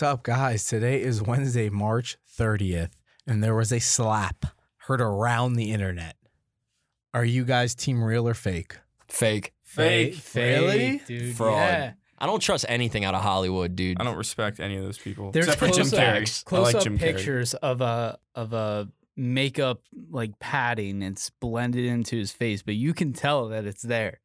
What's up, guys? Today is Wednesday, March 30th, and there was a slap heard around the internet. Are you guys team real or fake? Fake. Fake. Really? dude. Fraud. Yeah. I don't trust anything out of Hollywood, dude. I don't respect any of those people. There's except for Jim close-up- I Close like up Jim Carrey. pictures of a of a makeup like padding. It's blended into his face, but you can tell that it's there.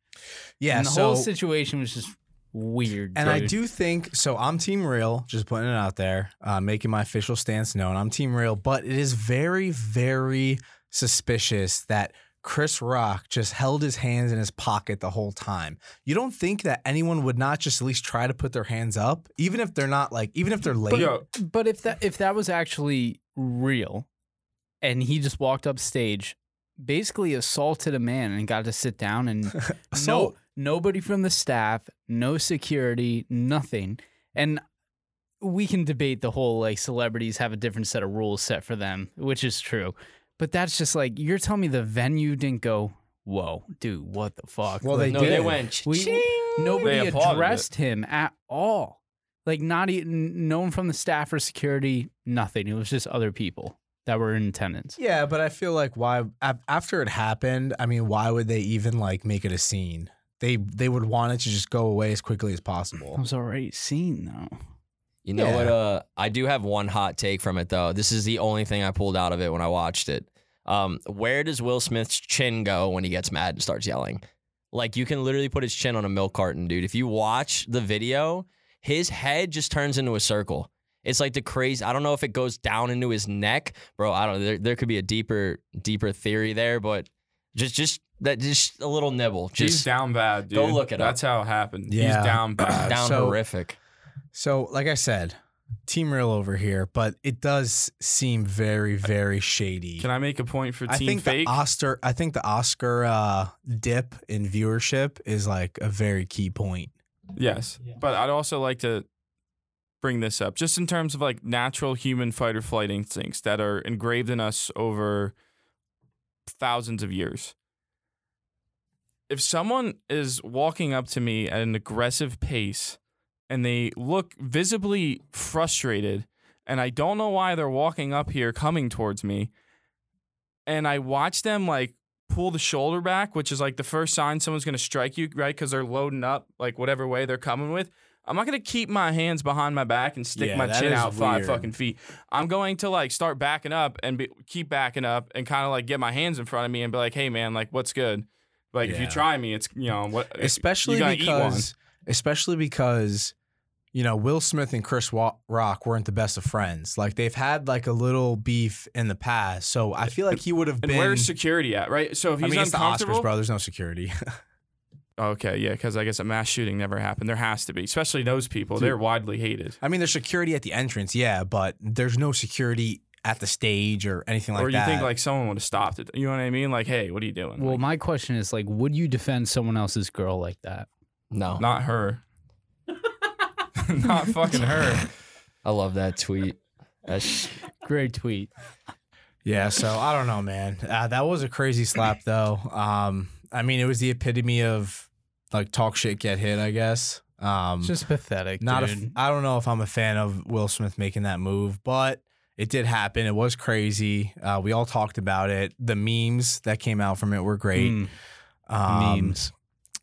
Yeah, and the so whole situation was just weird. and I do think so. I'm team real, just putting it out there, uh, making my official stance known. I'm team real, but it is very, very suspicious that Chris Rock just held his hands in his pocket the whole time. You don't think that anyone would not just at least try to put their hands up, even if they're not like, even if they're late. Yo, But if that if that was actually real, and he just walked up stage, basically assaulted a man and got to sit down and no Assault. Nobody from the staff, no security, nothing, and we can debate the whole like celebrities have a different set of rules set for them, which is true. But that's just like you're telling me the venue didn't go, whoa, dude, what the fuck? Well, Like, they no, they went. we nobody They applauded addressed him at all. Like not even no one from the staff or security, nothing. It was just other people that were in attendance. Yeah, but I feel like why after it happened, I mean, why would they even like make it a scene? They they would want it to just go away as quickly as possible. I was already seen though. You know Yeah. what? Uh, I do have one hot take from it though. This is the only thing I pulled out of it when I watched it. Um, where does Will Smith's chin go when he gets mad and starts yelling? Like you can literally put his chin on a milk carton, dude. If you watch the video, his head just turns into a circle. It's like the crazy. I don't know if it goes down into his neck, bro. I don't. There, there could be a deeper, deeper theory there, but just, just that, just a little nibble. he's Just down bad, dude. Go look it up. That's how it happened. Yeah. He's down bad. down so- horrific. So, like I said, team real over here, but it does seem very very shady. Can I make a point for I Team think Fake? the Oscar I think the Oscar uh, dip in viewership is like a very key point. Yes. But I'd also like to bring this up just in terms of like natural human fight or flight instincts that are engraved in us over thousands of years. If someone is walking up to me at an aggressive pace and they look visibly frustrated and I don't know why they're walking up here coming towards me and I watch them like pull the shoulder back, which is like the first sign someone's going to strike you, right? Because they're loading up like whatever way they're coming with. I'm not going to keep my hands behind my back and stick Yeah, my chin out five weird. fucking feet. I'm going to like start backing up and be, keep backing up and kind of like get my hands in front of me and be like, hey man, like what's good? Like if you Yeah. try me, it's you know what? especially you gotta eat because especially because you know Will Smith and Chris Wa- Rock weren't the best of friends. Like they've had like a little beef in the past, so I feel like he would have And been. where's security at, right? So if I he's mean, it's the Oscars, uncomfortable, bro. There's no security. okay, yeah, because I guess a mass shooting never happened. There has to be, especially those people. They're widely hated. I mean, there's security at the entrance, yeah, but there's no security at the stage or anything like that. or you that. think like someone would have stopped it? You know what I mean? Like, hey, what are you doing? Well, Like, my question is like, would you defend someone else's girl like that? No, not her. not fucking her. I love that tweet. That's Great tweet. Yeah, so I don't know, man. Uh, that was a crazy slap, though. Um, I mean, it was the epitome of like talk shit, get hit. I guess. Um, It's just pathetic. not a. dude. f- I don't know if I'm a fan of Will Smith making that move, but it did happen. It was crazy. Uh, we all talked about it. The memes that came out from it were great. Mm, Um, memes.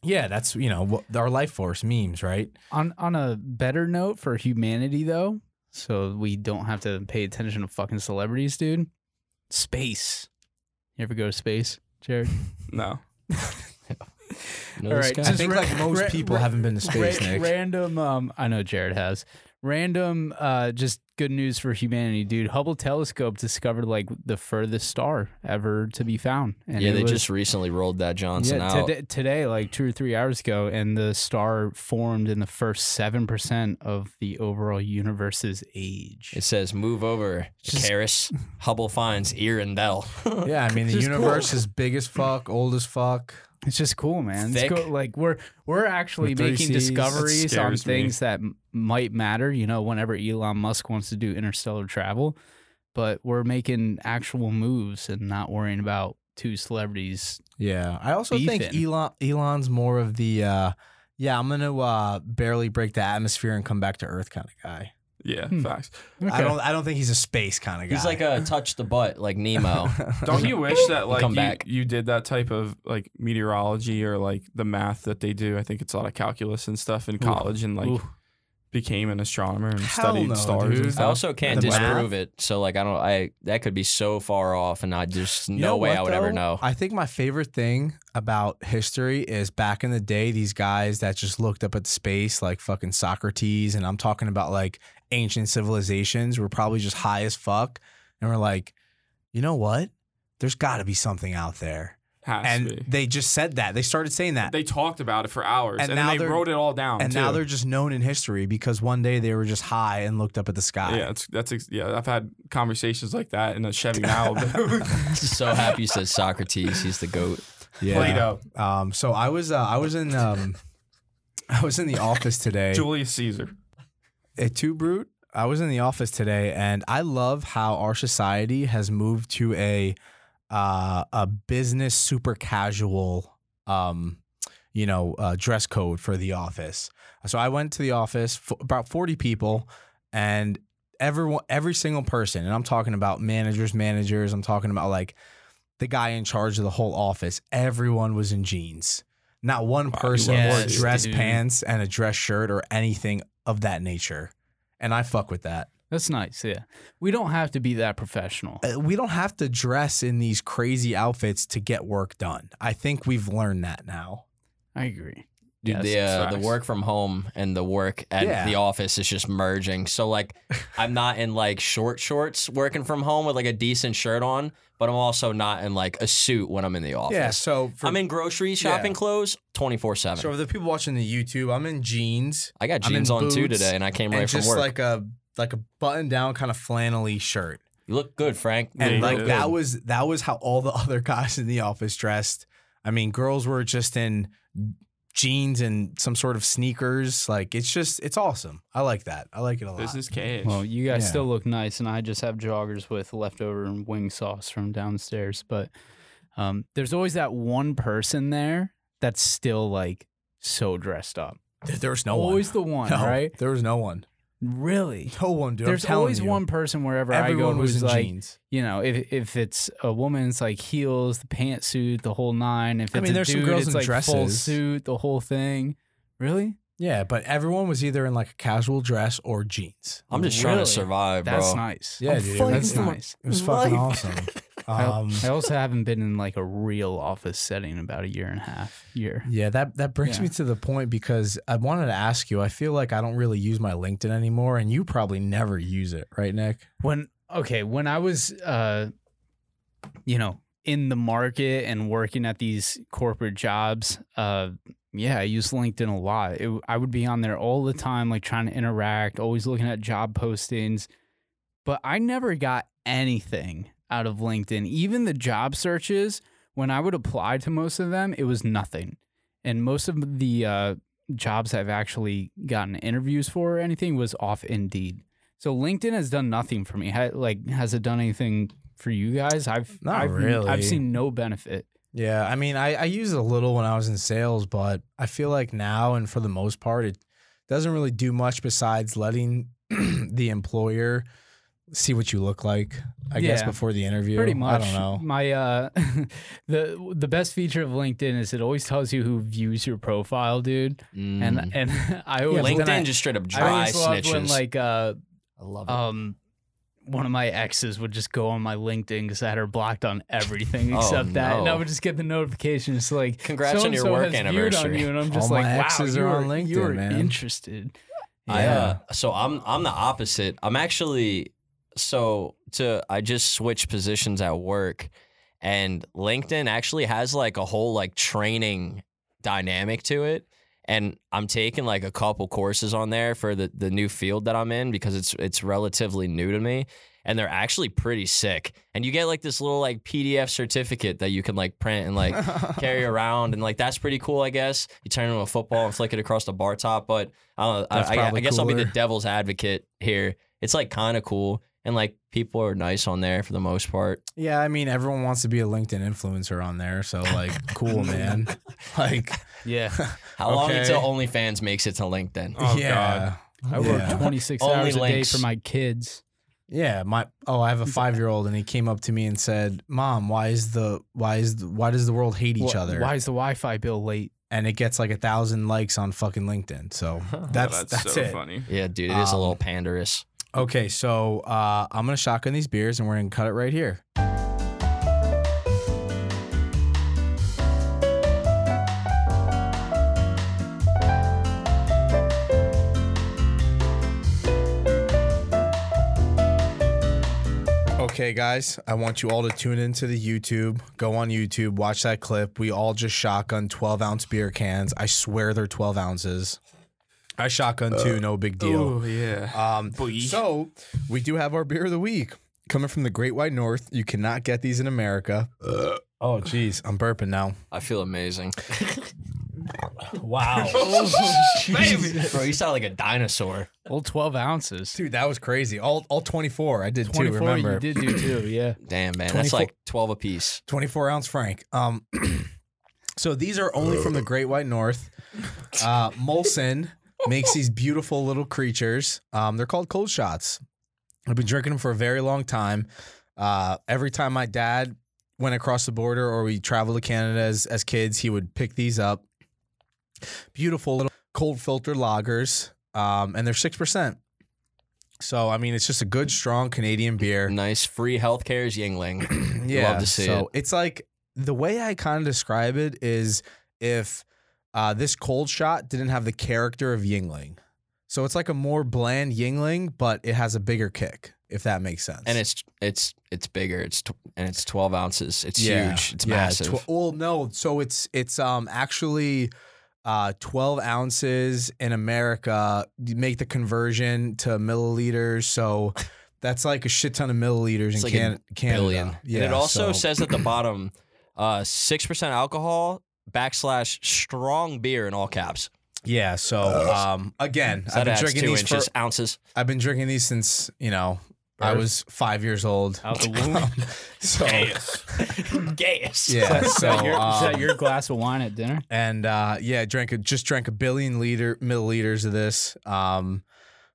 Yeah, that's you know our life force memes, right? On on a better note for humanity though, so we don't have to pay attention to fucking celebrities, dude. Space. You ever go to space, Jared? No. no, All this right, guy- I think ra- like most ra- people ra- haven't been to space, Ra- Nick. Random. Um, I know Jared has. Random. Uh, just good news for humanity, dude. Hubble telescope discovered like the furthest star ever to be found. And yeah, they was- just recently rolled that Johnson yeah, out. today, today, like two or three hours ago, and the star formed in the first seven percent of the overall universe's age. It says, "Move over, Just- Karis." Hubble finds Earendel. Yeah, I mean the Just cool. universe is big as fuck, old as fuck. It's just cool, man. It's cool. Like we're we're actually making Cs. discoveries on scares me. things that might matter. You know, whenever Elon Musk wants to do interstellar travel, but we're making actual moves and not worrying about two celebrities. Yeah, I also think Elon Elon's more of the uh, yeah, I'm gonna uh, barely break the atmosphere and come back to Earth kind of guy. Yeah, Hmm. facts. I don't. I don't think he's a space kind of guy. He's like a touch the butt, like Nemo. Don't you wish that like Come you, back. you did that type of like meteorology or like the math that they do? I think it's a lot of calculus and stuff in college, and like Ooh. became an astronomer and Hell studied no, stars. dude. And I stuff. also can't The math? disprove it. So like I don't I that could be so far off and I just You no know way what, I would ever though? know. I think my favorite thing about history is back in the day, these guys that just looked up at space like fucking Socrates, and I'm talking about like ancient civilizations were probably just high as fuck, and we're like, you know what? There's got to be something out there, Has and they just said that. They started saying that, They talked about it for hours, And and, now then they wrote it all down. and too. now they're just known in history because one day they were just high and looked up at the sky. yeah, it's, that's ex- yeah. I've had conversations like that in a Chevy Malibu. so happy you said Socrates. He's the goat. yeah. Plato, Um, so I was, uh, I was in, um, I was in the office today. Julius Caesar. At Two Brute, I was in the office today, and I love how our society has moved to a uh, a business super casual, um, you know, uh, dress code for the office. So I went to the office, f- about forty people, and everyone, every single person, and I'm talking about managers, managers. I'm talking about like the guy in charge of the whole office. Everyone was in jeans. Not one person wore dress dude. pants and a dress shirt or anything of that nature. And I fuck with that. That's nice. Yeah, we don't have to be that professional. Uh, We don't have to dress in these crazy outfits to get work done. I think we've learned that now. I agree. Dude, the uh, the work from home and the work at Yeah. the office is just merging. So like I'm not in like short shorts working from home with like a decent shirt on, but I'm also not in like a suit when I'm in the office. Yeah, So for, I'm in grocery shopping Yeah. clothes 24 seven. so 7. for the people watching the YouTube, I'm in jeans I got jeans on too today and I came right from just work. like a like a button down kind of flannelly shirt. you look good, Frank. And you like that was that was how all the other guys in the office dressed. I mean, girls were just in jeans and some sort of sneakers. Like it's just it's awesome. I like that. I like it a lot. Business cash. Well, you guys Yeah. still look nice, and I just have joggers with leftover wing sauce from downstairs. But um, there's always that one person there that's still like so dressed up. There's there was no always one. the one, No, right? There was no one. Really? No one, dude. I'm There's always you. one person wherever Everyone I go was who's in like, jeans. you know, if if it's a woman, it's like heels, the pantsuit, the whole nine. If it's I mean, a there's some girls it's in like full dresses. suit, the whole thing. Really? Yeah, but everyone was either in like a casual dress or jeans. I'm just trying to survive, bro. That's nice. Yeah, I'm dude. It fighting was, it was fucking awesome. I, Um, I also haven't been in like a real office setting in about a year and a half. Year. yeah, that that brings Yeah. me to the point because I wanted to ask you. I feel like I don't really use my LinkedIn anymore, and you probably never use it, right, Nick? when okay when i was uh you know in the market and working at these corporate jobs uh yeah i used linkedin a lot it, i would be on there all the time like trying to interact always looking at job postings but i never got anything out of linkedin even the job searches when i would apply to most of them it was nothing and most of the uh jobs i've actually gotten interviews for or anything was off indeed so LinkedIn has done nothing for me. Ha- like, has it done anything for you guys? I've Not I've, really. I've seen no benefit. Yeah, I mean, I, I used it a little when I was in sales, but I feel like now and for the most part, it doesn't really do much besides letting the employer see what you look like. I guess before the interview. Pretty much. I don't know. My uh, the the best feature of LinkedIn is it always tells you who views your profile, dude. Mm. And and I always but LinkedIn I- just straight up I dry always loved snitches. when like uh I love it. um. One of my exes would just go on my LinkedIn because I had her blocked on everything Oh, except that, and I would just get the notification. It's like, Congrats on your work has viewed on anniversary." you, and I'm All just my like, wow, exes you are on LinkedIn, you were man. interested. I, Yeah. uh, so I'm I'm the opposite. I'm actually so to I just switched positions at work, and LinkedIn actually has like a whole like training dynamic to it. And I'm taking like a couple courses on there for the the new field that I'm in because it's it's relatively new to me. And they're actually pretty sick. And you get like this little like PDF certificate that you can like print and like carry around, and like that's pretty cool, I guess. You turn it into a football and flick it across the bar top, but uh, I don't know. I, I, I guess I'll be the devil's advocate here. It's like kind of cool, and like people are nice on there for the most part. Yeah, I mean, everyone wants to be a LinkedIn influencer on there, so like, cool, man. Like, Yeah. How long Okay. until OnlyFans makes it to LinkedIn? Oh yeah, God. I Yeah. work 26 Only hours a day for my kids. Yeah, my oh, I have a five year old, and he came up to me and said, "Mom, why is the why is the, why does the world hate each Wh- other?" Why is the Wi-Fi bill late? And it gets like a thousand likes on fucking LinkedIn. So that's that's, so it. funny. Yeah, dude, it is a Um, little panderous. Okay, so uh, I'm gonna shotgun these beers, and we're gonna cut it right here. Okay, guys, I want you all to tune into the YouTube. Go on YouTube, watch that clip. We all just shotgun 12 ounce beer cans. I swear they're 12 ounces. I shotgun too, no big deal. Oh yeah. Um, Boy. so we do have our beer of the week coming from the Great White North. You cannot get these in America. oh, jeez, I'm burping now. I feel amazing. Wow, Bro, you sound like a dinosaur. Well, 12 ounces. dude, that was crazy. All all 24. I did too. 24 Remember, you did do too, yeah. Damn, man. That's 24 like 12 apiece. 24 ounce Frank. Um, so these are only from the Great White North. Uh, Molson makes these beautiful little creatures. Um, they're called cold shots. I've been drinking them for a very long time. Uh, every time my dad went across the border or we traveled to Canada as, as kids, he would pick these up. Beautiful little cold filter lagers, um, and they're six percent. So I mean, it's just a good, strong Canadian beer. Nice free healthcare is Yuengling. Love to see so it's like the way I kind of describe it is if uh, this cold shot didn't have the character of Yuengling. So it's like a more bland Yuengling, but it has a bigger kick, if that makes sense. and it's it's it's bigger. It's tw- and it's 12 ounces. It's Yeah, huge. It's yeah, massive. tw- well, no, so it's it's um actually uh 12 ounces in America. You make the conversion to milliliters, so that's like a shit ton of milliliters It's in like a Can- Canada. billion. Yeah, and it also so- says at the bottom, uh, six percent alcohol backslash strong beer in all caps. Yeah, so um again, So I've that been adds drinking two these inches for ounces. I've been drinking these since, you know, I Birth. was 5 years old. Out the womb. so Gas. yeah, is, so that your, is that um, your glass of wine at dinner? and uh yeah, drank a, just drank a billion liter milliliters of this. Um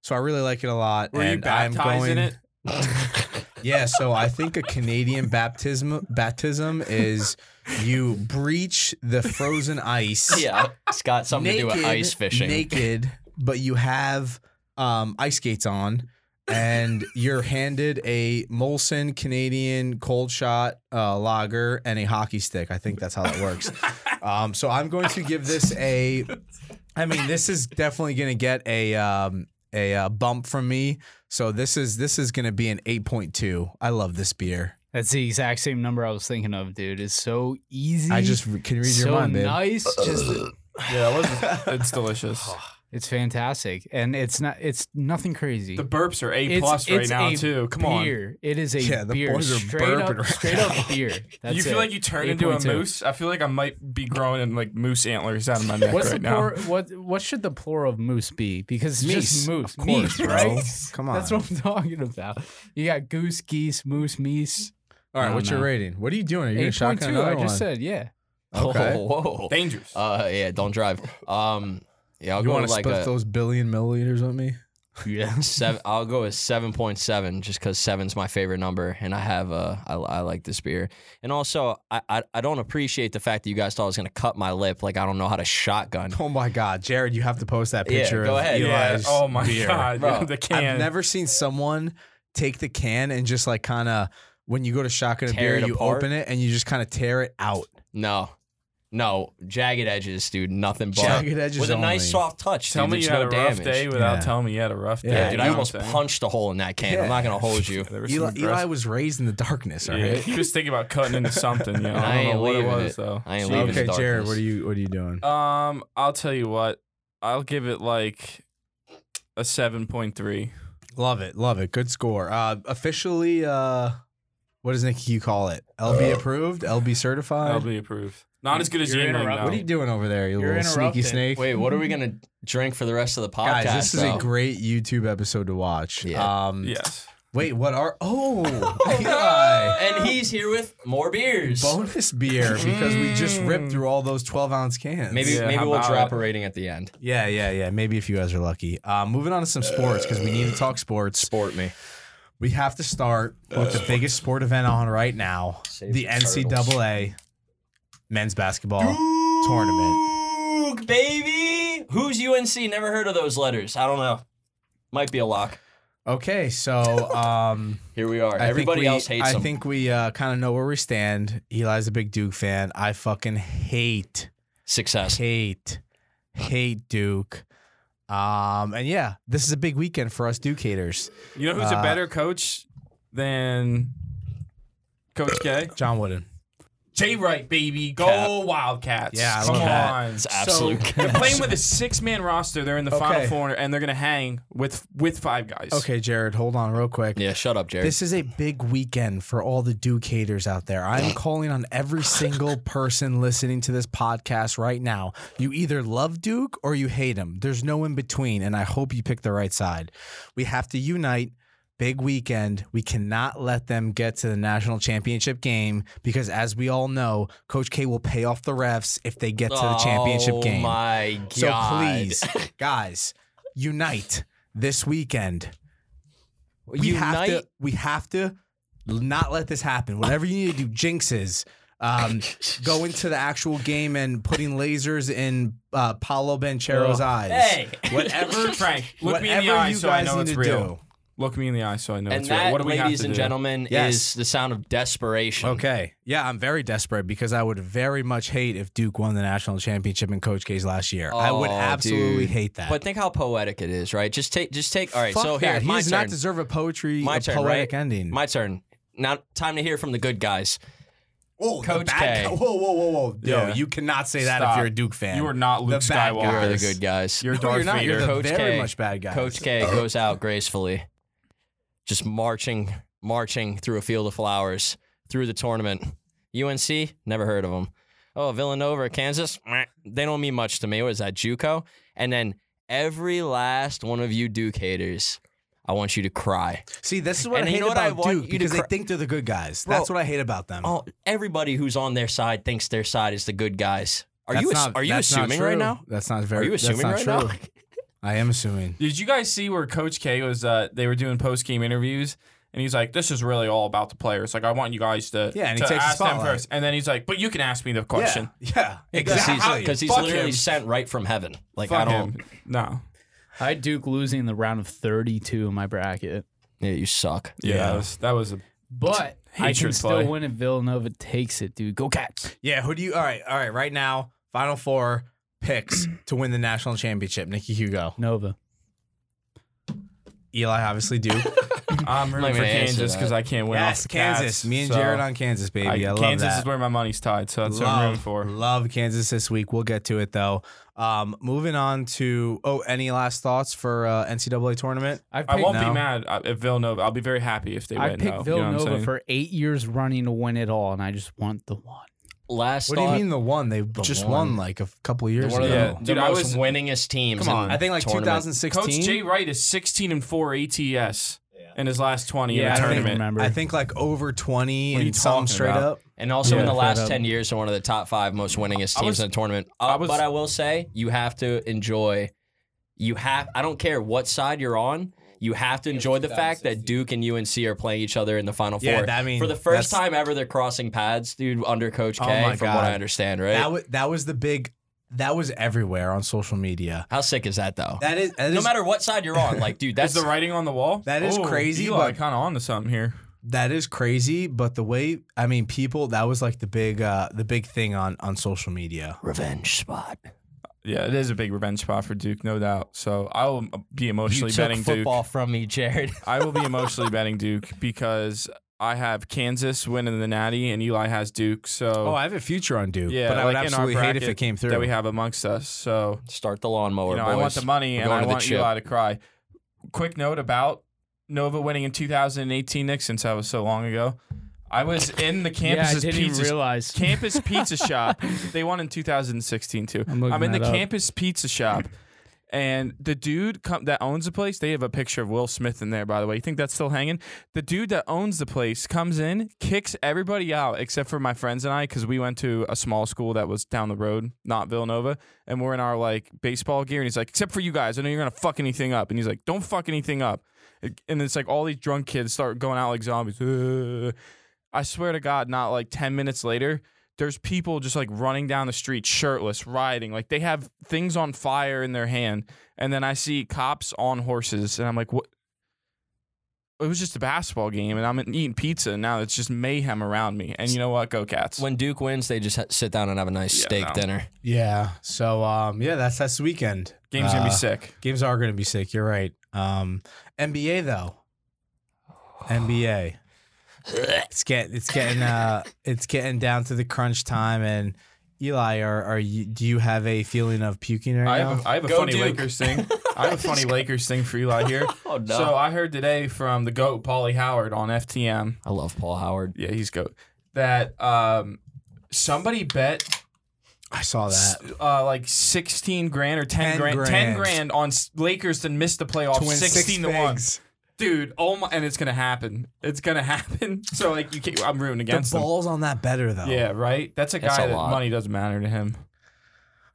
so I really like it a lot Were you and I'm baptized going in it? Yeah, so I think a Canadian baptism baptism is you breach the frozen ice. yeah, it's got something to do with ice fishing. Naked, but you have um, ice skates on, and you're handed a Molson Canadian cold shot uh, lager and a hockey stick. I think that's how that works. um, so I'm going to give this a. I mean, this is definitely going to get a um, a uh, bump from me. So this is this is going to be an 8.2. I love this beer. That's the exact same number I was thinking of, dude. It's so easy. I just can read so your mind, babe. nice. Just Yeah, it was. It's delicious. it's fantastic, and it's not. It's nothing crazy. The burps are A It's- plus right it's now a too. Come on. beer. It is a Yeah, the beer. boys are straight burping up, right straight now. up beer. That's you feel it. like you turn into a moose? I feel like I might be growing like moose antlers out of my neck What's right the now. plural, what what should the plural of moose be? Because it's just moose. of course, Meese, right? Come on. That's what I'm talking about. You got goose, geese, moose, meese. All right, what's don't your rating? What are you doing? Are you Eight going to point shotgun two. I just one? said, yeah. Okay. Oh, whoa. Dangerous. Uh, yeah, don't drive. Um, yeah, I'll you want to like split a those billion milliliters with me? Yeah. seven. I'll go with seven point seven, just because seven's my favorite number, and I have uh, I, I like this beer, and also I, I I don't appreciate the fact that you guys thought I was gonna cut my lip, like I don't know how to shotgun. Oh my God, Jared, you have to post that Yeah, picture. go of ahead. yeah. Eli's Oh my beer. god. Bro, the can. I've never seen someone take the can and just like kind of when you go to shotgun a Tear beer, you apart? open it and you just kind of tear it out. No, no, jagged edges, dude. Nothing but Jagged edges with a nice only. soft touch. Tell dude. me There's you had no a rough damage. day without Yeah. telling me you had a rough day. Yeah, Yeah, dude, I You know almost what I'm saying? punched a hole in that can. I'm not gonna hold you. There was some Eli, aggressive- Eli was raised in the darkness, all Yeah, right? he was thinking about cutting into something. You know, I I don't ain't know what it leaving was it. though. I ain't Jeez. leaving it. Okay, Jared, what are you what are you doing? Um, I'll tell you what. I'll give it like a seven point three. Love it, love it. Good score. Uh, officially, uh, what does Nick you call it? LB approved, LB certified. I'll be approved. Not as good as You're Yuengling interrupt- though. What are you doing over there, you You're little sneaky interrupting. snake? Wait, what are we gonna drink for the rest of the podcast? Guys, this is though? a great YouTube episode to watch. Yeah. Um, Yes. Wait, what are? Oh, Eli. And he's here with more beers. bonus beer because we just ripped through all those 12 ounce cans. Maybe Yeah, maybe how we'll about drop it? a rating at the end. Yeah, yeah, yeah. Maybe if you guys are lucky. Uh, moving on to some sports because we need to talk sports. Sport me. We have to start with the biggest sport event on right now Save the the turtles. NCAA men's basketball tournament. Duke, baby. Who's UNC? Never heard of those letters. I don't know. Might be a lock. Okay, so um, Here we are. I think Everybody we- else hates I them. think we uh, kind of know where we stand. Eli's a big Duke fan. I fucking hate, Success. hate, hate Duke. Um, and yeah, this is a big weekend for us Duke haters. You know who's Uh, a better coach than Coach K? John Wooden. Jay Wright, baby. Go Cap. Wildcats. Yeah, I Come love that. on. It's absolute So they're playing with a six man roster. They're in the final Okay. four and they're gonna hang with with five guys. Okay, Jared, hold on real quick. Yeah, shut up, Jared. This is a big weekend for all the Duke haters out there. I'm calling on every single person listening to this podcast right now. You either love Duke or you hate him. There's no in between, and I hope you pick the right side. We have to unite. Big weekend. We cannot let them get to the national championship game because, as we all know, Coach K will pay off the refs if they get to the championship game. oh my god. So please, guys, unite this weekend. We have to. We have to not let this happen. Whatever you need to do, jinxes. Um, go into the actual game and putting lasers in uh, Paolo Banchero's eyes. Hey. whatever, Frank, look me in whatever the eye you so I guys know need it's to real. do. Look me in the eye so I know And it's real. that, What do we have ladies to and do? gentlemen, Yes. is the sound of desperation. Okay, yeah, I'm very desperate because I would very much hate if Duke won the national championship in Coach K's last year. I would Oh, absolutely dude. hate that. But think how poetic it is, right? Just take, just take. All right, Fuck so here, that. he my does turn. not deserve a poetry, My a turn, poetic right? ending. my turn. Now, time to hear from the good guys. Whoa, the Coach bad K. guy- Whoa, whoa, whoa, whoa. Yo, you cannot say that Stop. if you're a Duke fan. You are not Luke The bad Skywalker. You're the Guys. good guys. You're No, Darth you're not. You're the Coach very K. much bad guy. Coach K goes out gracefully, just marching, marching through a field of flowers through the tournament. UNC, never heard of them. Oh, Villanova, Kansas, they don't mean much to me. What is that, JUCO? And then every last one of you Duke haters, I want you to cry. See, this is what And I hate what about want Duke you because they think they're the good guys. Bro, That's what I hate about them. Oh, everybody who's on their side thinks their side is the good guys. Are That's you not- are you assuming right now? That's not very. Are you assuming right not now? True. I am assuming. Did you guys see where Coach K was? Uh, they were doing post game interviews, and he's like, "This is really all about the players. Like, I want you guys to, Yeah, and he to takes the ask them spotlight. first." And then he's like, "But you can ask me the question." Yeah, yeah Because he's, exactly. because he's Fuck literally him. sent right from heaven. Like I Fuck don't. him. No. I had Duke losing the round of 32 in my bracket, Yeah, you suck. Yeah, Yeah. That, was, that was a but I can Hatred still play. win if Villanova takes it, dude. Go Cats! yeah. Who do you? All right, all right. Right now, Final Four picks to win the national championship. Nikki Hugo, Nova. Eli, obviously Duke. I'm not rooting for gonna answer Kansas that. because I can't win off yes, the Kansas. Cats, Me and so Jared on Kansas, baby. I, I- love Kansas that. is where my money's tied, so that's what I'm rooting for. Love Kansas this week. We'll get to it though. Um, moving on to oh, any last thoughts for uh, NCAA tournament? I've I picked, won't No. be mad uh, if Villanova. I'll be very happy if they I win. picked though. You know what I'm Villanova saying? for eight years running to win it all, and I just want the one. Last What do you thought, mean the one? They just one. won like a couple years One of ago. the, Yeah. the Dude, I most was- winningest teams. Come on, in I think like tournament. 2016. Coach Jay Wright is 16 and 4 ATS in his last 20 Yeah, in I the don't tournament. remember. I think like over 20 What are you and some talking straight about? up. And also Yeah, in the straight last up. 10 years, they're one of the top five most winningest teams was- in the tournament. I Uh, was- but I will say, you have to enjoy, you have, I don't care what side you're on, you have to enjoy the fact that Duke and UNC are playing each other in the Final Four. Yeah, that- I mean, For the first time ever, they're crossing paths, dude, under Coach Oh K, my from God. what I understand, right? That was that was the big that was everywhere on social media. How sick is that, though? That is that no is- matter what side you're on, like, dude, that's Is the writing on the wall? That is Oh, crazy, Eli but- kind of on to something here. that is crazy, but the way I mean people that was like the big uh the big thing on on social media. revenge spot. Yeah, it is a big revenge spot for Duke, no doubt. So I will be emotionally You emotionally took betting football Duke. from me, Jared. I will be emotionally betting Duke because I have Kansas winning the Natty and Eli has Duke. So Oh, I have a future on Duke, yeah, but I would like in our absolutely hate if it came through. that we have amongst us. So Start the lawnmower, you know, boys. I want the money We're and I want chip. Eli to cry. Quick note about Nova winning in 2018, Nick, since that was so long ago. I was in the yeah, campus's didn't pizza realize. campus pizza shop. They won in 2016 too. I'm I'm in the up. campus pizza shop, And the dude come, that owns the place, they have a picture of Will Smith in there, by the way. You think that's still hanging? The dude that owns the place comes in, kicks everybody out except for my friends and I, because we went to a small school that was down the road, not Villanova, and we're in our like baseball gear. And he's like, except for you guys, I know you're gonna fuck anything up. And he's like, don't fuck anything up. And it's like all these drunk kids start going out like zombies. "Ugh." I swear to God, not like 10 minutes later, there's people just like running down the street shirtless, riding. Like they have things on fire in their hand. And then I see cops on horses. And I'm like, what? It was just a basketball game, and I'm eating pizza, and now it's just mayhem around me. And you know what? Go Cats. When Duke wins, they just ha- sit down and have a nice Yeah, steak no. dinner. Yeah. So um, yeah, that's this weekend. Game's gonna Uh, be sick. Games are going to be sick. You're right. Um, NBA though. NBA. It's get it's getting uh it's getting down to the crunch time and Eli, are are you do you have a feeling of puking right I now? have a, I have a Go funny Duke. Lakers thing. I have a funny Lakers thing for Eli here. Oh no! So I heard today from the goat Paulie Howard on FTM. I love Paul Howard. Yeah, he's goat. That um, somebody bet I saw that. uh, like sixteen grand or ten, 10 grand, ten grand. grand on Lakers to miss the playoffs, To win six sixteen to one. Figs. Dude, oh my, and it's gonna happen. It's gonna happen. So like, you can't, I'm rooting The against them. balls on that better though. Yeah, right. That's a That's guy a that lot. money doesn't matter to him.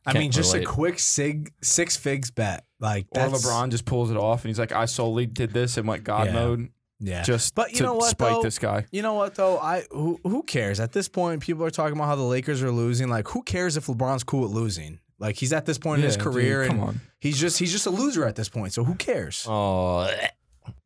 I Can't mean, just relate. a quick sig six figs bet. Like Or that's LeBron just pulls it off, and he's like, "I solely did this in went God Yeah. mode Yeah. just But you to know what, spite though? this guy." You know what though? I who, who cares at this point? People are talking about how the Lakers are losing. Like, who cares if LeBron's cool with losing? Like, he's at this point in his Yeah, dude, career, come and on. he's just he's just a loser at this point. So who cares? Oh,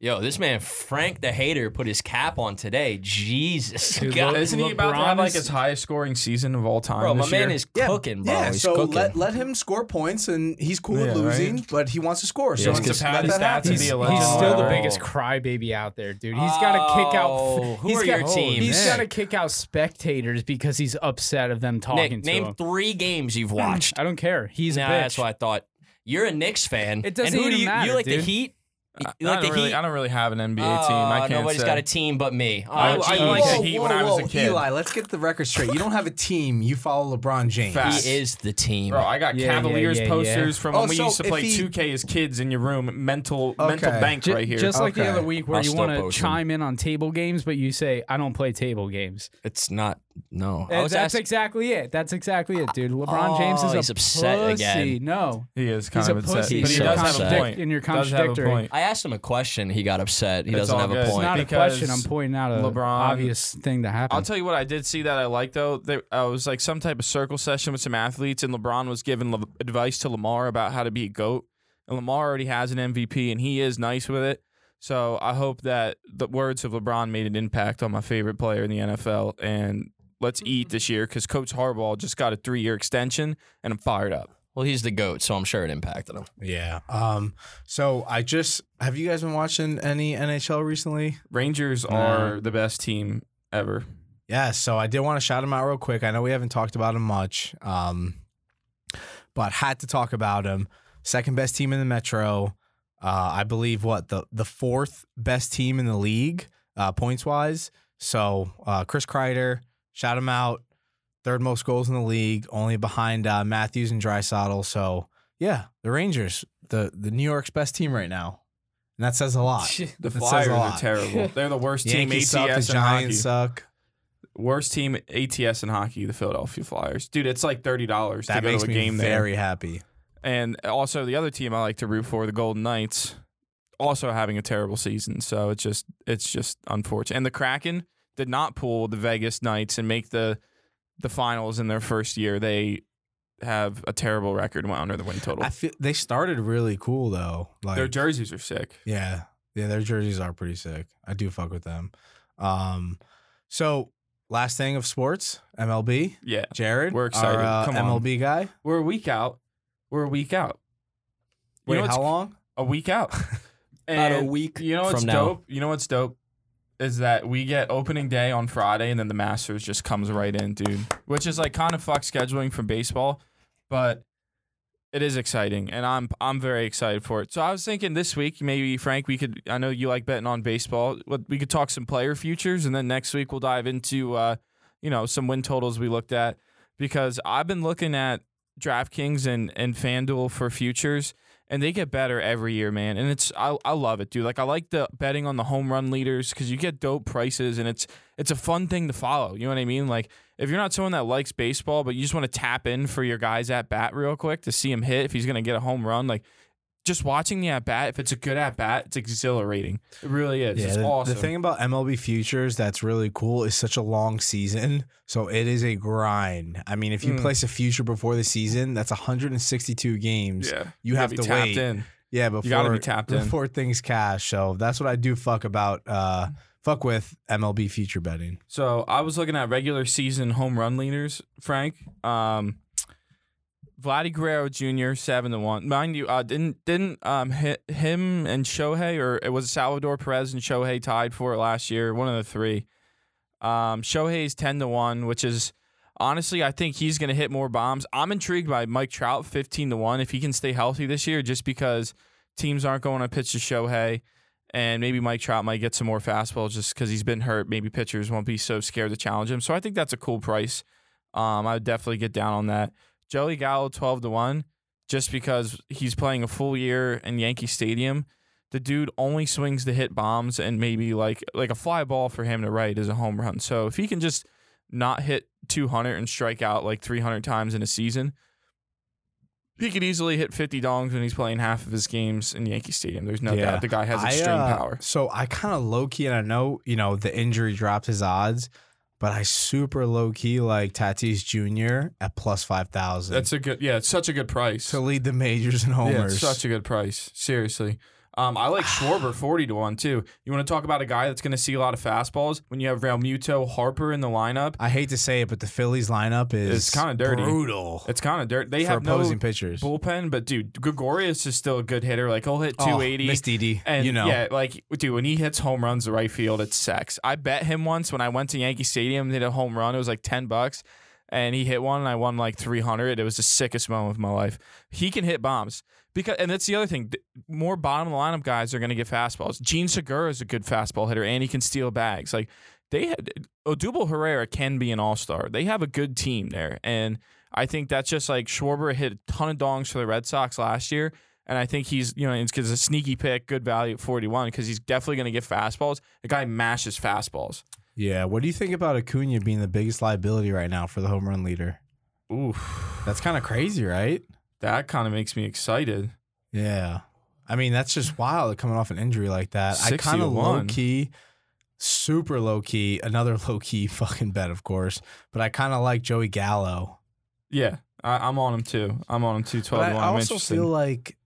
yo, this man Frank the hater put his cap on today. Jesus, Dude, God. Isn't he about to have like his highest scoring season of all time? bro, my this man year? is cooking, bro. Yeah, He's so cooking. let let him score points, and he's cool Yeah, with losing, right. but he wants to score. Yeah, so it's just just let his that stats happen. be He's, a he's legend. still the Oh. biggest crybaby out there, dude. He's got to kick out. Oh, who he's are got, your team? He's Nick. got to kick out spectators because he's upset of them talking Nick, to name him. three games you've watched. I don't care. He's nah, a bitch. that's what I thought. You're a Knicks fan. It doesn't and who do you, matter, you like the dude. Heat? I, You I like don't really, Heat? I don't really have an NBA Oh, team. I oh, can't nobody's say. got a team but me. Oh, I- I like whoa, the Heat whoa, when I was a kid. Eli, let's get the record straight. You don't have a team. You follow LeBron James. Facts. he is the team. Bro, I got Yeah, yeah, Cavaliers yeah, yeah. posters from Oh, when we so used to play he- 2K as kids in your room. Mental Okay. mental bank Ju- right here. Just like the other week where I'll you want to chime in on table games, but you say, I don't play table games. it's not. No, I was That's asking. exactly it. That's exactly it, dude. LeBron Oh, James is a he's upset pussy. again. No. he is kind He's a of upset, pussy. but he He's does so have a point. And you're Does have a contradictory. Point. I asked him a question. He got upset. He It's doesn't all have good. a It's point. not a because question. I'm pointing out a LeBron- obvious thing that happened. I'll tell you what I did see that I liked though. There uh, was like some type of circle session with some athletes, and LeBron was giving Le- advice to Lamar about how to be a goat. And Lamar already has an MVP, and he is nice with it. So I hope that the words of LeBron made an impact on my favorite player in the NFL. And let's eat this year because Coach Harbaugh just got a three-year extension, and I'm fired up. Well, he's the goat, so I'm sure it impacted him. Yeah. Um. So I just have you guys been watching any NHL recently? Rangers No. are the best team ever. Yeah, so I did want to shout him out real quick. I know we haven't talked about him much, um, but had to talk about him. Second best team in the Metro. Uh, I believe what the the fourth best team in the league uh, points wise. So uh, Chris Kreider, shout him out. Third most goals in the league, only behind uh, Matthews and Draisaitl. So yeah, the Rangers, the the New York's best team right now, and that says a lot. The That Flyers are terrible. They're the worst team ATS suck. The in hockey. Giants suck. Worst team ATS in hockey, the Philadelphia Flyers. Dude, it's like thirty dollars to go to a me game there. very happy. And also the other team I like to root for, the Golden Knights, also having a terrible season. So it's just it's just unfortunate. And the Kraken did not pull the Vegas Knights and make the the finals in their first year. They have a terrible record and went under the win total. I feel they started really cool though. Like Their jerseys are sick. yeah, yeah, their jerseys are pretty sick. I do fuck with them. Um, so last thing of sports, MLB. Yeah. Jared, We're excited. Our, uh, Come on. MLB guy. We're a week out. We're a week out. You Wait, know how long? A week out. About a week You know what's from now. dope? You know what's dope? Is that we get opening day on Friday and then the Masters just comes right in, dude. Which is like kind of fuck scheduling from baseball, but it is exciting and I'm I'm very excited for it. So I was thinking this week maybe Frank we could I know you like betting on baseball. We could talk some player futures and then next week we'll dive into uh you know some win totals we looked at because I've been looking at DraftKings and and FanDuel for futures and they get better every year, man. And it's I, I love it, dude. Like I like the betting on the home run leaders because you get dope prices, and it's it's a fun thing to follow. You know what I mean? Like if you're not someone that likes baseball, but you just want to tap in for your guys at bat real quick to see him hit if he's gonna get a home run, like just watching the at bat, if it's a good at bat, it's exhilarating. It really is. Yeah, it's the, awesome. the thing about MLB futures that's really cool is such a long season, so it is a grind. I mean, if you Mm. place a future before the season, that's 162 games. yeah, You gotta have to tapped wait. in. Yeah, before you gotta be tapped in. before things cash. So that's what I do. Fuck about uh, fuck with MLB future betting. So I was looking at regular season home run leaders, Frank. Um, Vladdy Guerrero Jr. seven to one. Mind you, uh, didn't didn't um hit him and Shohei or it was Salvador Perez and Shohei tied for it last year. One of the three. Um, Shohei's ten to one, which is honestly I think he's gonna hit more bombs. I'm intrigued by Mike Trout fifteen to one if he can stay healthy this year, just because teams aren't going to pitch to Shohei. And maybe Mike Trout might get some more fastballs just because he's been hurt. Maybe pitchers won't be so scared to challenge him. So I think that's a cool price. Um, I would definitely get down on that. Joey Gallo, 12 to 1, just because he's playing a full year in Yankee Stadium. The dude only swings to hit bombs and maybe like like a fly ball for him to right is a home run. So if he can just not hit 200 and strike out like 300 times in a season, he could easily hit 50 dongs when he's playing half of his games in Yankee Stadium. There's no Yeah. doubt the guy has I, extreme uh, power. So I kind of low key, and I know you know the injury dropped his odds, but I super low key like Tatis Jr. at plus five thousand. That's a good yeah, it's such a good price. to lead the majors and Yeah, homers. it's such a good price. Seriously. Um, I like Schwarber 40 to 1 too. You want to talk about a guy that's going to see a lot of fastballs when you have Realmuto Harper in the lineup? I hate to say it, but the Phillies lineup is It's kinda dirty. brutal It's kind of dirt. They have no opposing pitchers. bullpen, but dude, Gregorius is still a good hitter. Like he'll hit 280. Oh, Miss Didi, And you know. yeah, like dude, when he hits home runs to right field, it's sex. I bet him once when I went to Yankee Stadium, hit a home run. It was like ten bucks, and he hit one, and I won like three hundred. It was the sickest moment of my life. He can hit bombs because, and that's the other thing. More bottom of the lineup guys are going to get fastballs. Jean Segura is a good fastball hitter, and he can steal bags. Like they had Odubel Herrera can be an all star. They have a good team there, and I think that's just like Schwarber hit a ton of dongs for the Red Sox last year. And I think he's, you know, it's because a sneaky pick, good value at 41 because he's definitely going to get fastballs. The guy mashes fastballs. Yeah. What do you think about Acuna being the biggest liability right now for the home run leader? Oof. That's kind of crazy, right? That kind of makes me excited. Yeah. I mean, that's just wild coming off an injury like that. I kind of low key, super low key, another low key fucking bet, of course, but I kind of like Joey Gallo. Yeah, I, I'm on him too. I'm on him too. 12 I to 1. I'm also feel like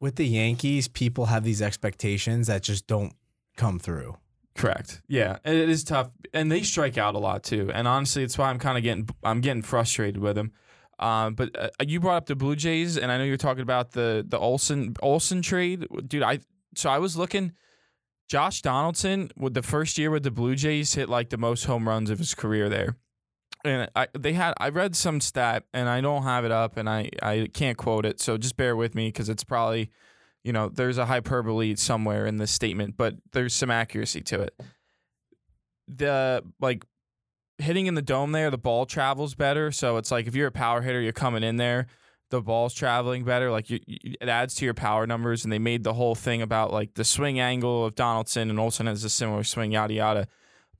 with the Yankees, people have these expectations that just don't come through. Correct. Yeah, it it is tough, and they strike out a lot too. And honestly, it's why I'm kind of getting I'm getting frustrated with them. Um, but uh, you brought up the Blue Jays, and I know you're talking about the the Olson Olson trade, dude. I so I was looking. Josh Donaldson with the first year with the Blue Jays hit like the most home runs of his career there. And I they had I read some stat and I don't have it up and I I can't quote it so just bear with me because it's probably you know there's a hyperbole somewhere in this statement but there's some accuracy to it. The like hitting in the dome there the ball travels better so it's like if you're a power hitter you're coming in there the ball's traveling better like you, you, it adds to your power numbers and they made the whole thing about like the swing angle of Donaldson and Olson has a similar swing yada yada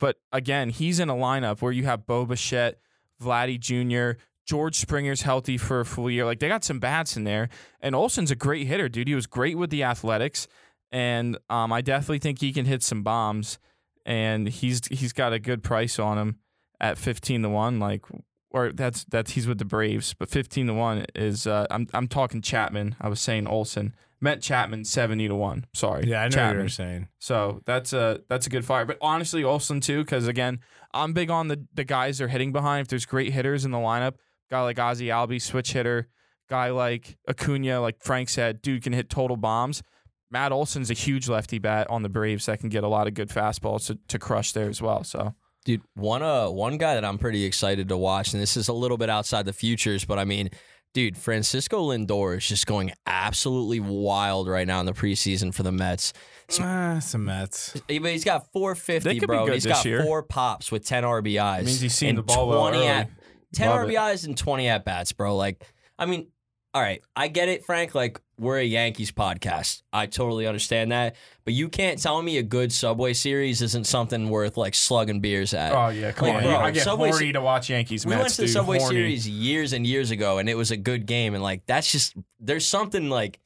but again, he's in a lineup where you have Bo Bichette, Vladdy Jr., George Springer's healthy for a full year. Like they got some bats in there. And Olson's a great hitter, dude. He was great with the athletics. And um, I definitely think he can hit some bombs. And he's he's got a good price on him at fifteen to one. Like or that's that's he's with the Braves, but fifteen to one is uh, I'm I'm talking Chapman. I was saying Olson. Meant Chapman seventy to one. Sorry. Yeah, I know what you're saying. So that's a that's a good fire. But honestly, Olson too, because again, I'm big on the the guys they're hitting behind. If there's great hitters in the lineup, guy like Ozzie Albies, switch hitter, guy like Acuna, like Frank said, dude can hit total bombs. Matt Olson's a huge lefty bat on the Braves that can get a lot of good fastballs to, to crush there as well. So Dude, one uh one guy that I'm pretty excited to watch, and this is a little bit outside the futures, but I mean, dude, Francisco Lindor is just going absolutely wild right now in the preseason for the Mets. Ah, some Mets. He- but he's got 450, bro. good He's this got year. four pops with 10 RBIs. means he's seen the ball well 20 early. at 10 Love it. RBIs and 20 at bats, bro. Like, I mean, all right, I get it, Frank. Like, we're a Yankees podcast. I totally understand that, but you can't tell me a good Subway series isn't something worth like slugging beers at. Oh yeah, come Like, on. bro, I get Subway horny se- to watch Yankees we Mets. went to the dude. Subway Horny. series years and years ago, and it was a good game. And like that's just there's something like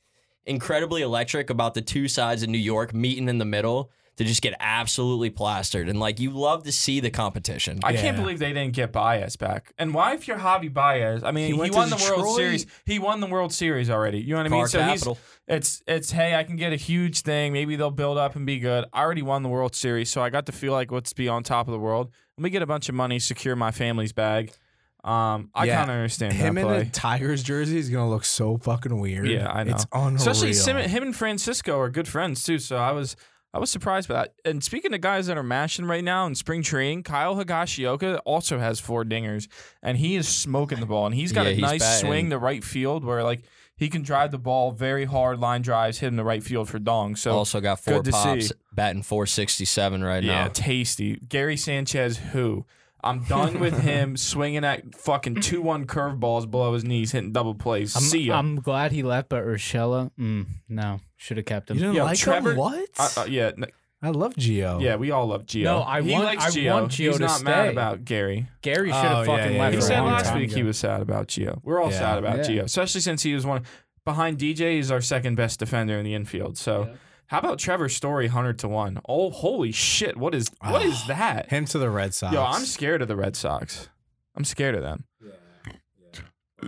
incredibly electric about the two sides of New York meeting in the middle to just get absolutely plastered. And like you love to see the competition. I can't believe they didn't get Baez back. And why, if you're Javi Baez, I mean, He he, won the World Series. He won the World Series already. You know what I Car mean? So capital. he's it's it's hey, I can get a huge thing. Maybe they'll build up and be good. I already won the World Series, so I got to feel like let's be on top of the world. Let me get a bunch of money, secure my family's bag. Um, I Yeah. kind of understand Him that in a Tigers jersey is gonna look so fucking weird. Yeah, I know. It's unreal. Especially Sim- him and Francisco are good friends too. So I was I was surprised by that. And speaking of guys that are mashing right now in spring training, Kyle Higashioka also has four dingers, and he is smoking the ball. And he's got Yeah, a he's nice batting. swing to right field where like he can drive the ball very hard, line drives, hit him to right field for dong. So also got four good pops, see. batting 467 right yeah, now. Yeah, tasty. Gary Sanchez, who. I'm done with him swinging at fucking two one curveballs below his knees, hitting double plays. I'm, See ya. I'm glad he left, but Urshela, mm, no, should have kept him. You didn't Yo, like Trevor- him? What? Uh, uh, yeah, n- I love Gio. Yeah, we all love Gio. No, I he want- likes I Gio. want Gio He's to not mad stay. about Gary. Gary should have Oh, yeah, fucking yeah, left. He yeah. a said long last time week he was sad about Gio. We're all Yeah. sad about Yeah. Gio, especially since he was one behind DJ. He's our second best defender in the infield. So, how about Trevor Story, hundred to one? Oh, holy shit! What is what is that? Him to the Red Sox. Yo, I'm scared of the Red Sox. I'm scared of them.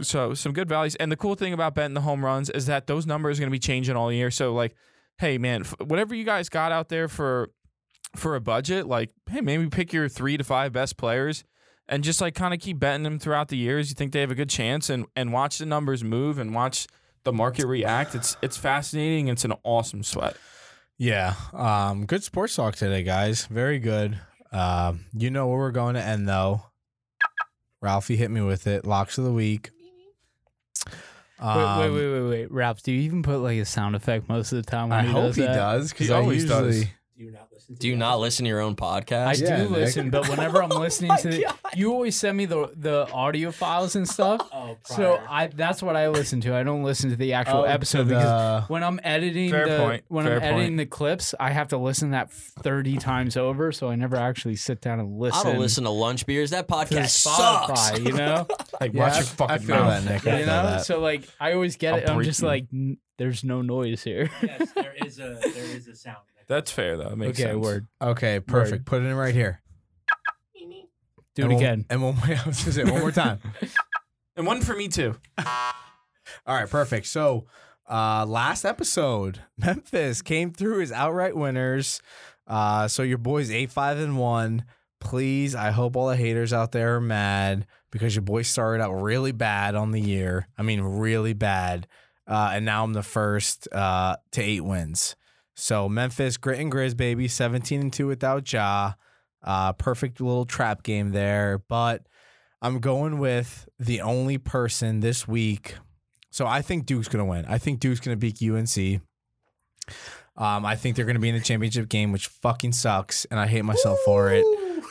So some good values, and the cool thing about betting the home runs is that those numbers are going to be changing all year. So like, hey man, whatever you guys got out there for for a budget, like hey maybe pick your three to five best players, and just like kind of keep betting them throughout the years. You think they have a good chance, and and watch the numbers move and watch the market react. It's it's fascinating. It's an awesome sweat. Yeah. Um, good sports talk today, guys. Very good. Um, you know where we're going to end though. Ralphie hit me with it. Locks of the week. Wait, wait, Um, wait, wait, wait. Ralph, do you even put like a sound effect most of the time when I he hope does he that? does because He I always does. Do you not listen to Do you not listen to your own podcast? I Yeah, do Nick. listen, but whenever I'm oh listening to the, you always send me the the audio files and stuff. Oh, So prior. I that's what I listen to. I don't listen to the actual Oh, to episode the- because when I'm editing Fair the point, when fair I'm editing point. the clips, I have to listen that 30 times over. So I never actually sit down and listen. I don't listen to lunch beers. That to podcast Spotify, sucks. you know. Like Yeah, watch I- your fucking I feel mouth. that, Nick. I you feel know. that. So like I always get I'll it. I'm break just you. like, "N- there's no noise here. yes, there is a there is a sound. That's fair though. It makes okay, sense. word. Okay, perfect. Put it in right here. Do And it one- again. And one more. I was gonna say one more time. And one for me too. All right, perfect. So, uh, last episode, Memphis came through as outright winners. Uh, so your boys eight five and one. Please, I hope all the haters out there are mad because your boys started out really bad on the year. I mean, really bad. Uh, and now I'm the first uh, to eight wins. So Memphis, grit and grizz, baby, seventeen and two without Ja. Uh, perfect little trap game there, but I'm going with the only person this week so I think Duke's gonna win. I think Duke's gonna beat UNC. Um, I think they're gonna be in the championship game, which fucking sucks, and I hate myself for it.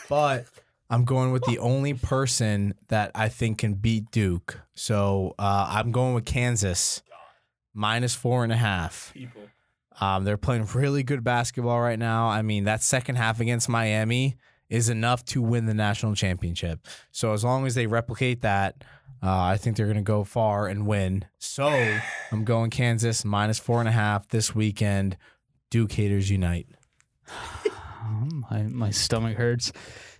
But I'm going with the only person that I think can beat Duke. So uh, I'm going with Kansas minus four and a half. People. Um, they're playing really good basketball right now. I mean, that second half against Miami is enough to win the national championship. So as long as they replicate that, uh, I think they're going to go far and win. So I'm going Kansas minus four and a half this weekend. Duke haters unite. My my stomach hurts.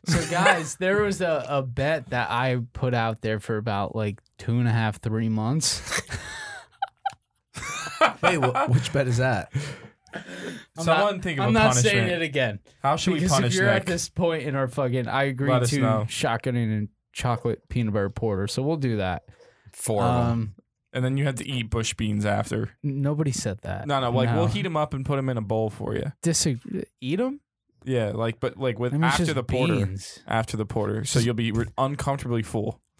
So guys, there was a, a bet that I put out there for about like two and a half, three months. Wait, wh- which bet is that? I'm Someone not, think of I'm a not punishment. saying it again. How should because we punish if you're Nick? at this point in our fucking, I agree Let us to know. shotgunning and chocolate peanut butter porter. So we'll do that. Four of them. Um, and then you have to eat bush beans after. nobody said that. No, no, like No. we'll heat them up and put them in a bowl for you. Disagree. Eat them. Yeah, like but like with I mean, after just the porter, after the porter, so you'll be re- uncomfortably full.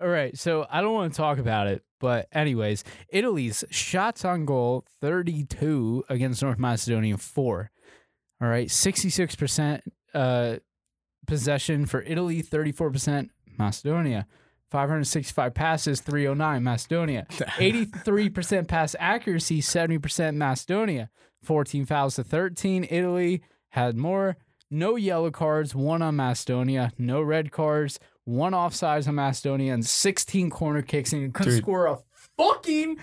All right, so I don't want to talk about it, but anyways, Italy's shots on goal 32 against North Macedonia 4. All right, 66% uh, possession for Italy, 34% Macedonia. 565 passes, 309 Macedonia. 83% pass accuracy, 70% Macedonia. 14 fouls to 13. Italy had more. No yellow cards, one on Macedonia. No red cards, one offsides on Macedonia, and 16 corner kicks, and you couldn't Dude. score a fucking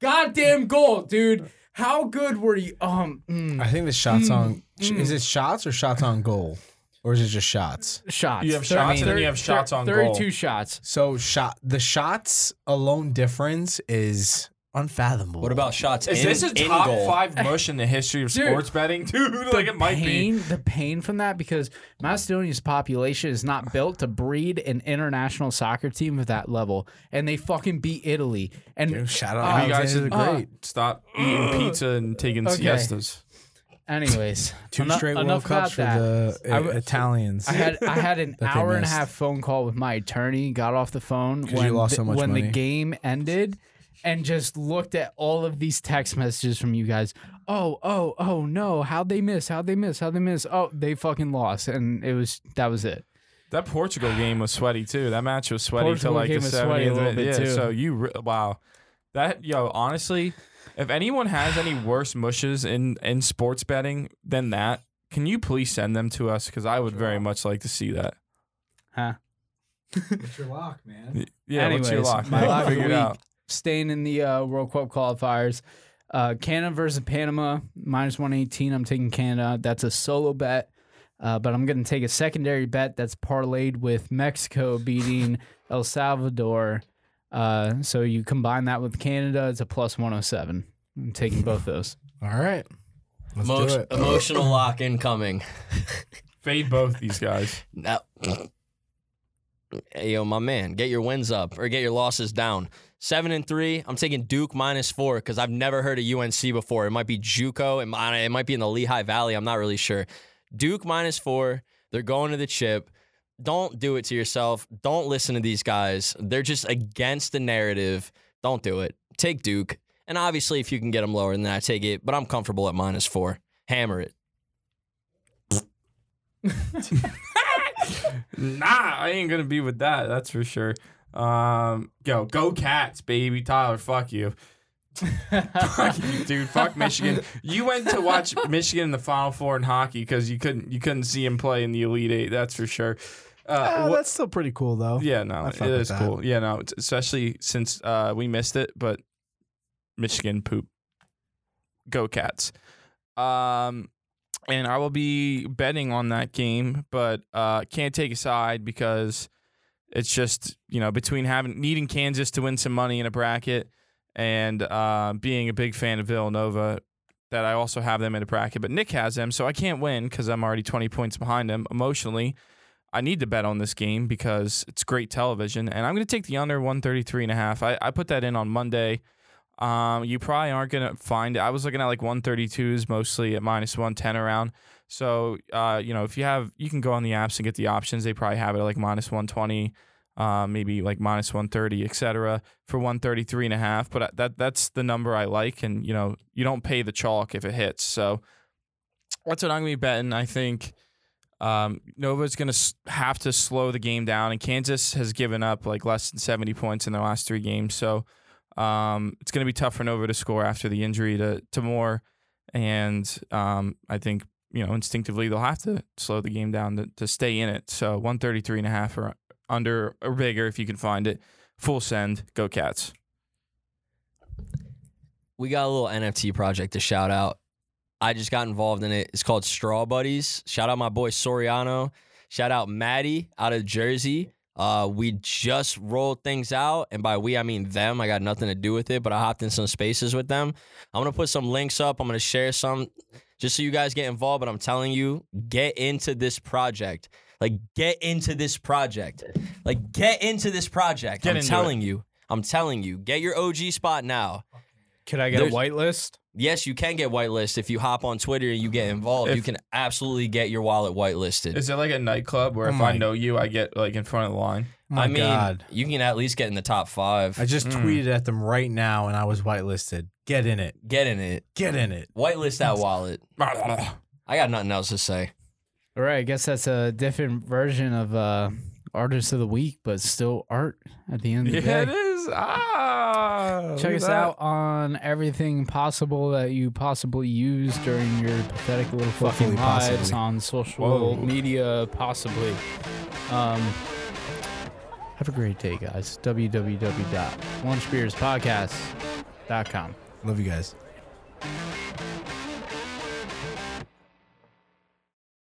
goddamn goal, dude. How good were you? Um, mm, I think the shots on Mm. is it shots or shots on goal, or is it just shots? shots. You have Thir- shots and then you have shots thir- on goal. 32 shots. So shot the shots alone difference is unfathomable. What about shots Is in, this a in top goal? five mush in the history of Dude. sports betting, dude? like it might be. The pain from that because Macedonia's population is not built to breed an international soccer team of that level, and they fucking beat Italy. And Dude, shout out Uh, You guys Alexander the uh, Great. Stop eating pizza and taking Okay. siestas. anyways, Two eno- straight World enough Cups for that. the I Italians. I had I had an hour and a half phone call with my attorney. Got off the phone 'Cause you when lost the, so much when the game ended, and just looked at all of these text messages from you guys. Oh oh oh no! How'd they miss? How'd they miss? How'd they miss? Oh, they fucking lost, and it was that was it. That Portugal game was sweaty too. That match was sweaty Portugal till like game the was sweaty a 70th little minute. bit, yeah, too. so you re- wow. That yo, honestly, if anyone has any worse mushes in in sports betting than that, can you please send them to us cuz I would very much like to see that. Huh? What's your lock, man? Y- Yeah, what's your lock? my lock of the Figure it week. Out. staying in the uh, World Cup qualifiers. Uh, Canada versus Panama, minus 118. I'm taking Canada. That's a solo bet. Uh, but I'm going to take a secondary bet that's parlayed with Mexico beating El Salvador. Uh, so you combine that with Canada, it's a plus 107. I'm taking both those. All right. Let's Emo- do it. emotional lock incoming. Fade both these guys. Now, hey, yo, my man, get your wins up or get your losses down. Seven and three. I'm taking Duke minus four because I've never heard of UNC before. It might be JUCO. It might, it might be in the Lehigh Valley. I'm not really sure. Duke minus four. They're going to the chip. Don't do it to yourself. Don't listen to these guys. They're just against the narrative. Don't do it. Take Duke. And obviously, if you can get them lower than that, I take it. But I'm comfortable at minus four. Hammer it. Nah, I ain't gonna be with that. That's for sure. Um, yo, go Cats, baby. Tyler, fuck you. fuck you, dude. Fuck Michigan. You went to watch Michigan in the Final Four in hockey because you couldn't you couldn't see him play in the Elite Eight. That's for sure. Uh, Oh, what- that's still pretty cool though. yeah, no, I it fuck with is that. cool. Yeah, no, it's- especially since uh, we missed it, but Michigan poop. Go Cats. Um, and I will be betting on that game, but uh, can't take a side because it's just you know between having needing Kansas to win some money in a bracket and uh, being a big fan of Villanova. That I also have them in a bracket, but Nick has them, so I can't win because I'm already 20 points behind him emotionally. I need to bet on this game because it's great television, and I'm going to take the under 133 and a half. I, I put that in on Monday. Um, you probably aren't going to find it. I was looking at like 132s mostly at minus 110 around. So, uh, you know, if you have, you can go on the apps and get the options. They probably have it at like minus 120, uh, maybe like minus 130, et cetera, for 133 and a half. But that that's the number I like. And, you know, you don't pay the chalk if it hits. So that's what I'm going to be betting. I think um, Nova's going to have to slow the game down, and Kansas has given up like less than 70 points in their last three games. So um, it's going to be tough for Nova to score after the injury to to Moore, and um, I think you know instinctively they'll have to slow the game down to, to stay in it. So 133 and a half or under or bigger if you can find it. Full send, go Cats. we got a little NFT project to shout out. I just got involved in it. It's called Straw Buddies. Shout out my boy Soriano. Shout out Maddie out of Jersey. Uh, we just rolled things out, and by we I mean them. I got nothing to do with it, but I hopped in some spaces with them. I'm gonna put some links up. I'm gonna share some, just so you guys get involved. But I'm telling you, get into this project. Like, get into this project. Like, get into this project. Get I'm into telling you. I'm telling you. Get your OG spot now. Can I get There's- a whitelist? Yes, you can get whitelist if you hop on Twitter and you get involved. you can absolutely get your wallet whitelisted. Is it like a nightclub where Oh if my- I know you, I get like in front of the line? My I mean, God. you can at least get in the top five. I just Mm. tweeted at them right now and I was whitelisted. Get in it. get in it. Get in it. Whitelist that wallet. I got nothing else to say. All right, I guess that's a different version of uh, artist of the week, but still art at the end of the Yeah, day. is. Ah, Check us that. out on everything possible that you possibly use during your pathetic little fucking Fuckily lives possibly. on social Whoa. media, possibly. Um, have a great day, guys. www.lunchbeerspodcast.com. Love you guys.